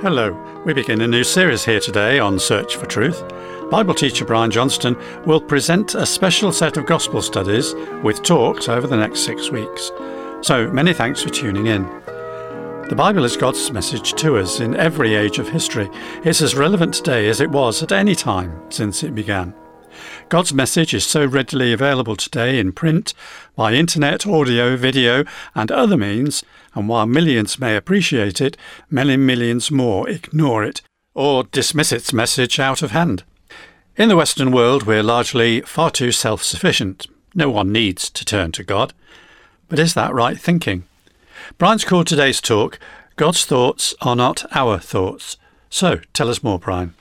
Hello, we begin a new series here today on Search for Truth. Bible teacher Brian Johnston will present a special set of gospel studies with talks over the next six weeks. So many thanks for tuning in. The Bible is God's message to us in every age of history. It's as relevant today as it was at any time since it began. God's message is so readily available today in print, by internet, audio, video, and other means, and while millions may appreciate it, many millions more ignore it or dismiss its message out of hand. In the Western world, we're largely far too self sufficient. No one needs to turn to God. But is that right thinking? Brian's called today's talk God's Thoughts Are Not Our Thoughts. So, tell us more, Brian.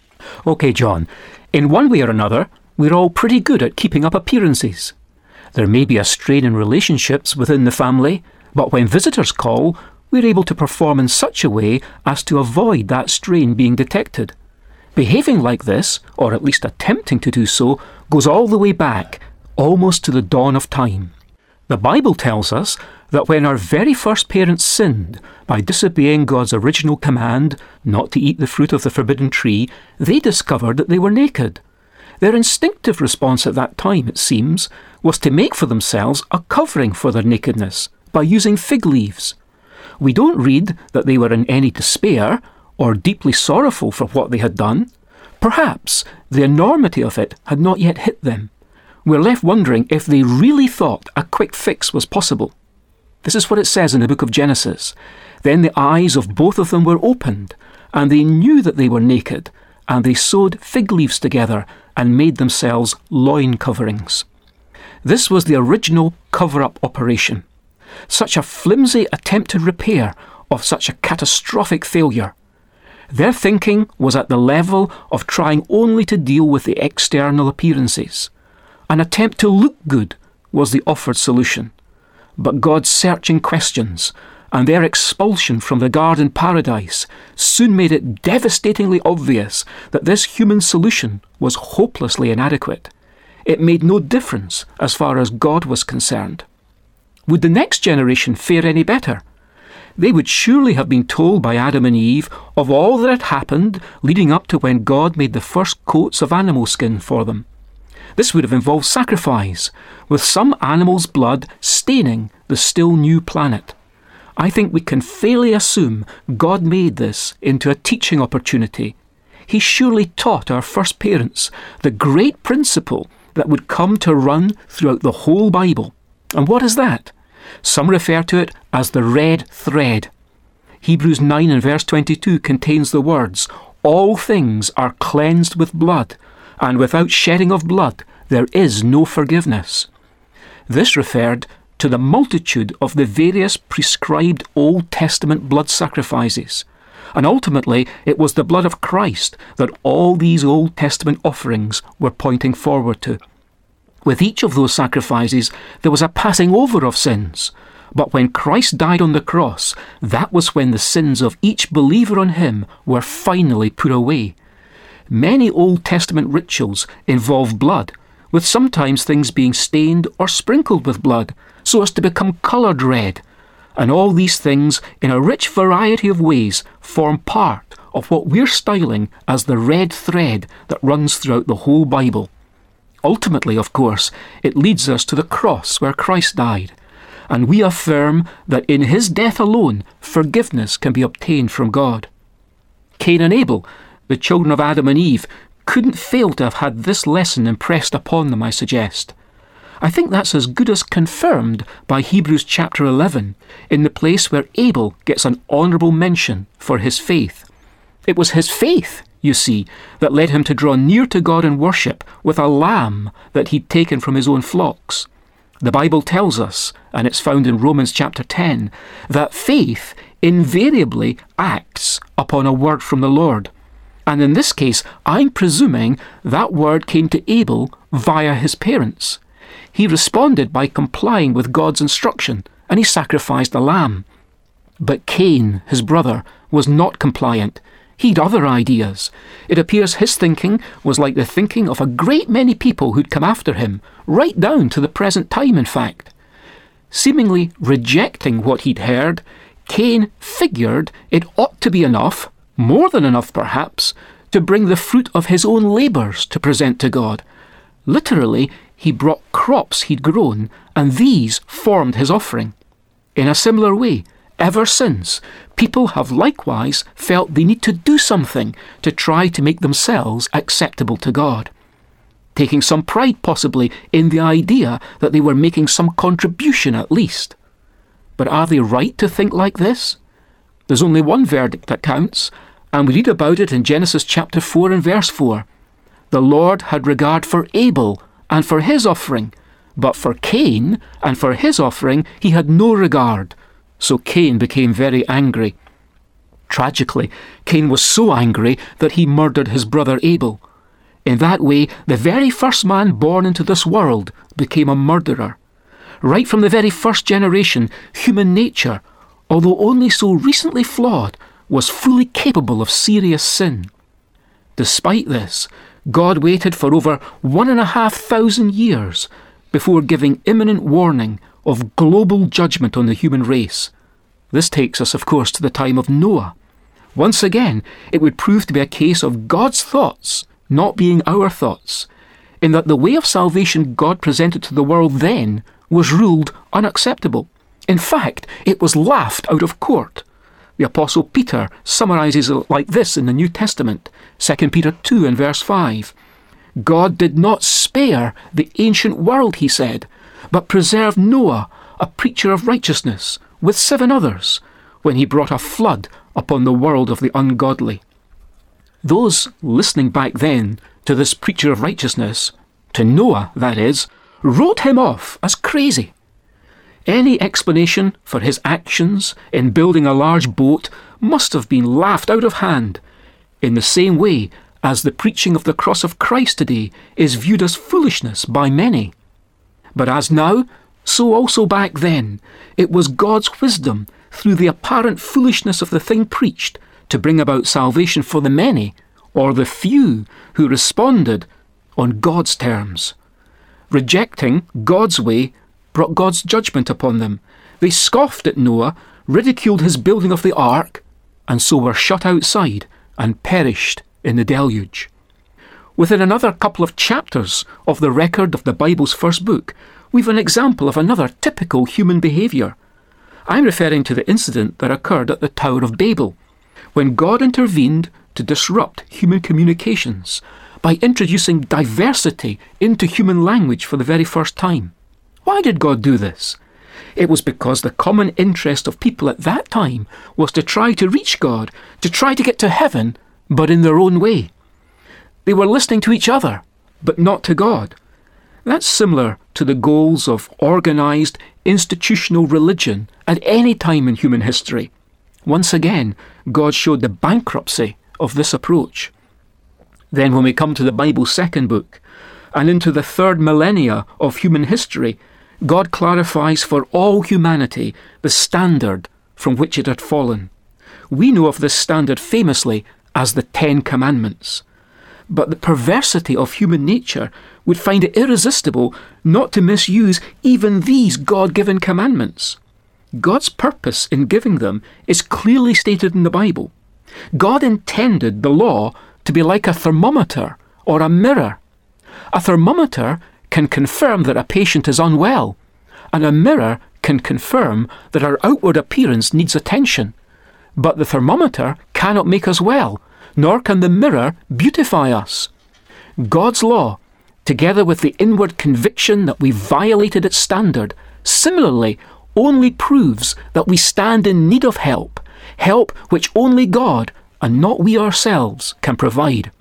OK, John. In one way or another, we're all pretty good at keeping up appearances. There may be a strain in relationships within the family, but when visitors call, we're able to perform in such a way as to avoid that strain being detected. Behaving like this, or at least attempting to do so, goes all the way back, almost to the dawn of time. The Bible tells us that when our very first parents sinned by disobeying God's original command not to eat the fruit of the forbidden tree, they discovered that they were naked. Their instinctive response at that time, it seems, was to make for themselves a covering for their nakedness by using fig leaves. We don't read that they were in any despair or deeply sorrowful for what they had done. Perhaps the enormity of it had not yet hit them. We're left wondering if they really thought a quick fix was possible. This is what it says in the book of Genesis. Then the eyes of both of them were opened, and they knew that they were naked, and they sewed fig leaves together and made themselves loin coverings. This was the original cover up operation. Such a flimsy attempted repair of such a catastrophic failure. Their thinking was at the level of trying only to deal with the external appearances. An attempt to look good was the offered solution. But God's searching questions and their expulsion from the garden paradise soon made it devastatingly obvious that this human solution was hopelessly inadequate. It made no difference as far as God was concerned. Would the next generation fare any better? They would surely have been told by Adam and Eve of all that had happened leading up to when God made the first coats of animal skin for them. This would have involved sacrifice, with some animal's blood staining the still new planet. I think we can fairly assume God made this into a teaching opportunity. He surely taught our first parents the great principle that would come to run throughout the whole Bible. And what is that? Some refer to it as the red thread. Hebrews 9 and verse 22 contains the words, All things are cleansed with blood, and without shedding of blood there is no forgiveness. This referred to the multitude of the various prescribed Old Testament blood sacrifices. And ultimately, it was the blood of Christ that all these Old Testament offerings were pointing forward to. With each of those sacrifices, there was a passing over of sins. But when Christ died on the cross, that was when the sins of each believer on him were finally put away. Many Old Testament rituals involve blood, with sometimes things being stained or sprinkled with blood, so as to become coloured red. And all these things, in a rich variety of ways, form part of what we're styling as the red thread that runs throughout the whole Bible. Ultimately, of course, it leads us to the cross where Christ died, and we affirm that in his death alone forgiveness can be obtained from God. Cain and Abel, the children of Adam and Eve, couldn't fail to have had this lesson impressed upon them, I suggest. I think that's as good as confirmed by Hebrews chapter 11, in the place where Abel gets an honourable mention for his faith. It was his faith, you see, that led him to draw near to God in worship with a lamb that he'd taken from his own flocks. The Bible tells us, and it's found in Romans chapter 10, that faith invariably acts upon a word from the Lord. And in this case, I'm presuming that word came to Abel via his parents. He responded by complying with God's instruction, and he sacrificed a lamb. But Cain, his brother, was not compliant. He'd other ideas. It appears his thinking was like the thinking of a great many people who'd come after him, right down to the present time, in fact. Seemingly rejecting what he'd heard, Cain figured it ought to be enough more than enough perhaps, to bring the fruit of his own labours to present to God. Literally, he brought crops he'd grown, and these formed his offering. In a similar way, ever since, people have likewise felt they need to do something to try to make themselves acceptable to God. Taking some pride, possibly, in the idea that they were making some contribution at least. But are they right to think like this? There's only one verdict that counts, and we read about it in Genesis chapter 4 and verse 4. The Lord had regard for Abel and for his offering, but for Cain and for his offering he had no regard. So Cain became very angry. Tragically, Cain was so angry that he murdered his brother Abel. In that way, the very first man born into this world became a murderer. Right from the very first generation, human nature, although only so recently flawed, was fully capable of serious sin. Despite this, God waited for over one and a half thousand years before giving imminent warning of global judgment on the human race. This takes us, of course, to the time of Noah. Once again, it would prove to be a case of God's thoughts not being our thoughts, in that the way of salvation God presented to the world then was ruled unacceptable. In fact, it was laughed out of court. The Apostle Peter summarizes it like this in the New Testament, 2 Peter 2 and verse 5. God did not spare the ancient world, he said, but preserved Noah, a preacher of righteousness, with seven others, when he brought a flood upon the world of the ungodly. Those listening back then to this preacher of righteousness, to Noah, that is, wrote him off as crazy. Any explanation for his actions in building a large boat must have been laughed out of hand, in the same way as the preaching of the cross of Christ today is viewed as foolishness by many. But as now, so also back then, it was God's wisdom through the apparent foolishness of the thing preached to bring about salvation for the many, or the few who responded on God's terms. Rejecting God's way brought God's judgment upon them. They scoffed at Noah, ridiculed his building of the ark, and so were shut outside and perished in the deluge. Within another couple of chapters of the record of the Bible's first book, we've an example of another typical human behaviour. I'm referring to the incident that occurred at the Tower of Babel, when God intervened to disrupt human communications by introducing diversity into human language for the very first time. Why did God do this? It was because the common interest of people at that time was to try to reach God, to try to get to heaven, but in their own way. They were listening to each other, but not to God. That's similar to the goals of organised institutional religion at any time in human history. Once again, God showed the bankruptcy of this approach. Then, when we come to the Bible's second book, and into the third millennia of human history, God clarifies for all humanity the standard from which it had fallen. We know of this standard famously as the Ten Commandments. But the perversity of human nature would find it irresistible not to misuse even these God given commandments. God's purpose in giving them is clearly stated in the Bible. God intended the law to be like a thermometer or a mirror. A thermometer can confirm that a patient is unwell, and a mirror can confirm that our outward appearance needs attention. But the thermometer cannot make us well, nor can the mirror beautify us. God's law, together with the inward conviction that we violated its standard, similarly only proves that we stand in need of help, help which only God and not we ourselves can provide.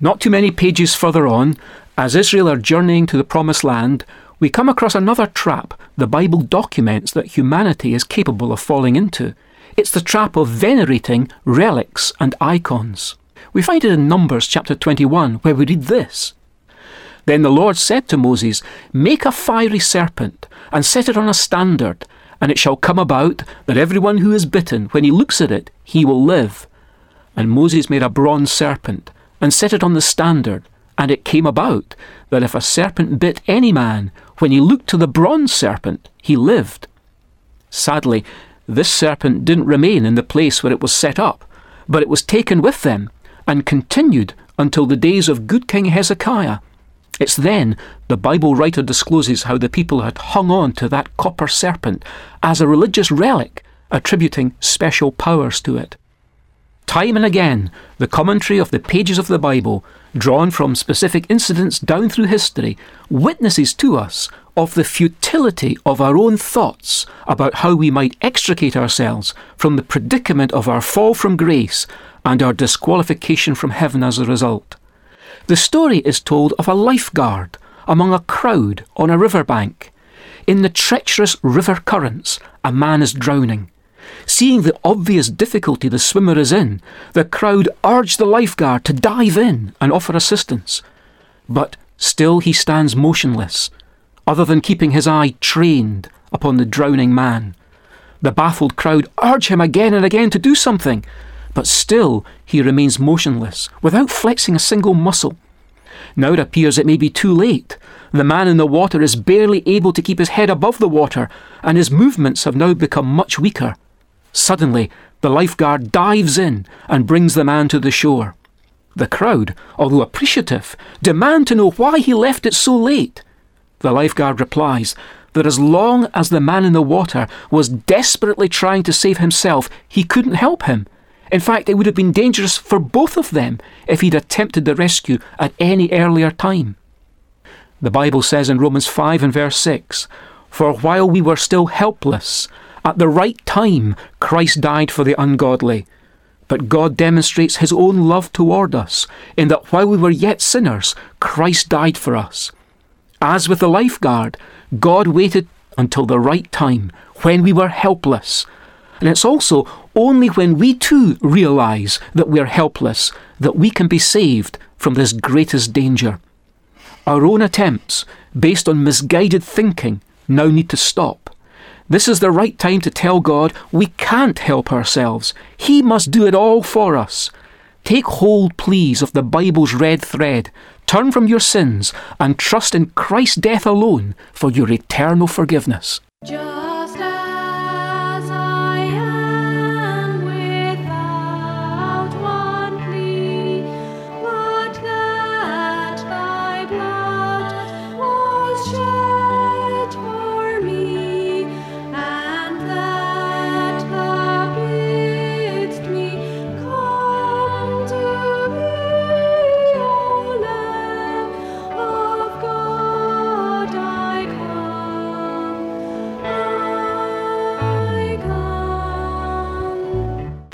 Not too many pages further on, as Israel are journeying to the Promised Land, we come across another trap the Bible documents that humanity is capable of falling into. It's the trap of venerating relics and icons. We find it in Numbers chapter 21, where we read this Then the Lord said to Moses, Make a fiery serpent, and set it on a standard, and it shall come about that everyone who is bitten, when he looks at it, he will live. And Moses made a bronze serpent, and set it on the standard, and it came about that if a serpent bit any man, when he looked to the bronze serpent, he lived. Sadly, this serpent didn't remain in the place where it was set up, but it was taken with them and continued until the days of good King Hezekiah. It's then the Bible writer discloses how the people had hung on to that copper serpent as a religious relic, attributing special powers to it. Time and again, the commentary of the pages of the Bible, drawn from specific incidents down through history, witnesses to us of the futility of our own thoughts about how we might extricate ourselves from the predicament of our fall from grace and our disqualification from heaven as a result. The story is told of a lifeguard among a crowd on a riverbank. In the treacherous river currents, a man is drowning. Seeing the obvious difficulty the swimmer is in, the crowd urge the lifeguard to dive in and offer assistance. But still he stands motionless, other than keeping his eye trained upon the drowning man. The baffled crowd urge him again and again to do something, but still he remains motionless, without flexing a single muscle. Now it appears it may be too late. The man in the water is barely able to keep his head above the water, and his movements have now become much weaker. Suddenly, the lifeguard dives in and brings the man to the shore. The crowd, although appreciative, demand to know why he left it so late. The lifeguard replies that as long as the man in the water was desperately trying to save himself, he couldn't help him. In fact, it would have been dangerous for both of them if he'd attempted the rescue at any earlier time. The Bible says in Romans 5 and verse 6 For while we were still helpless, at the right time Christ died for the ungodly. But God demonstrates his own love toward us, in that while we were yet sinners, Christ died for us. As with the lifeguard, God waited until the right time, when we were helpless. And it's also only when we too realise that we are helpless that we can be saved from this greatest danger. Our own attempts, based on misguided thinking, now need to stop. This is the right time to tell God we can't help ourselves. He must do it all for us. Take hold, please, of the Bible's red thread Turn from your sins and trust in Christ's death alone for your eternal forgiveness.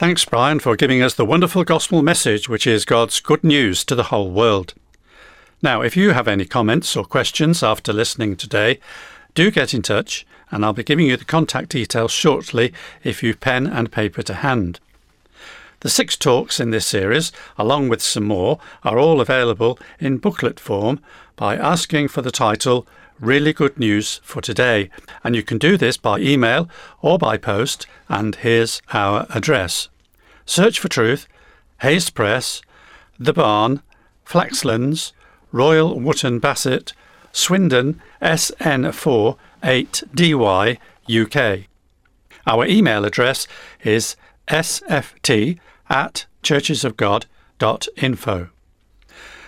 Thanks, Brian, for giving us the wonderful gospel message, which is God's good news to the whole world. Now, if you have any comments or questions after listening today, do get in touch, and I'll be giving you the contact details shortly if you've pen and paper to hand. The six talks in this series, along with some more, are all available in booklet form by asking for the title Really Good News for Today, and you can do this by email or by post, and here's our address. Search for Truth, Hayes Press, The Barn, Flaxlands, Royal Wootton Bassett, Swindon SN4 8DY UK. Our email address is sft at churchesofgod.info.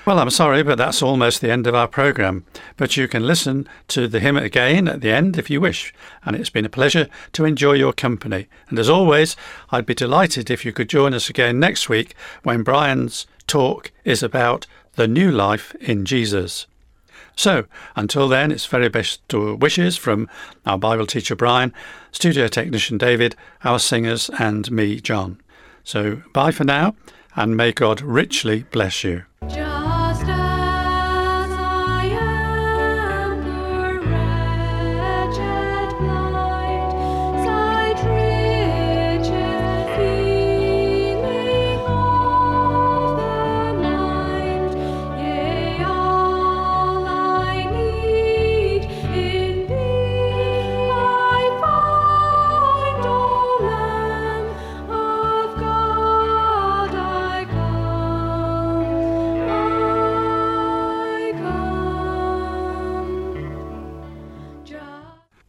Well, I'm sorry, but that's almost the end of our programme. But you can listen to the hymn again at the end if you wish, and it's been a pleasure to enjoy your company. And as always, I'd be delighted if you could join us again next week when Brian's talk is about the new life in Jesus. So, until then, it's very best wishes from our Bible teacher Brian, studio technician David, our singers, and me, John. So, bye for now, and may God richly bless you.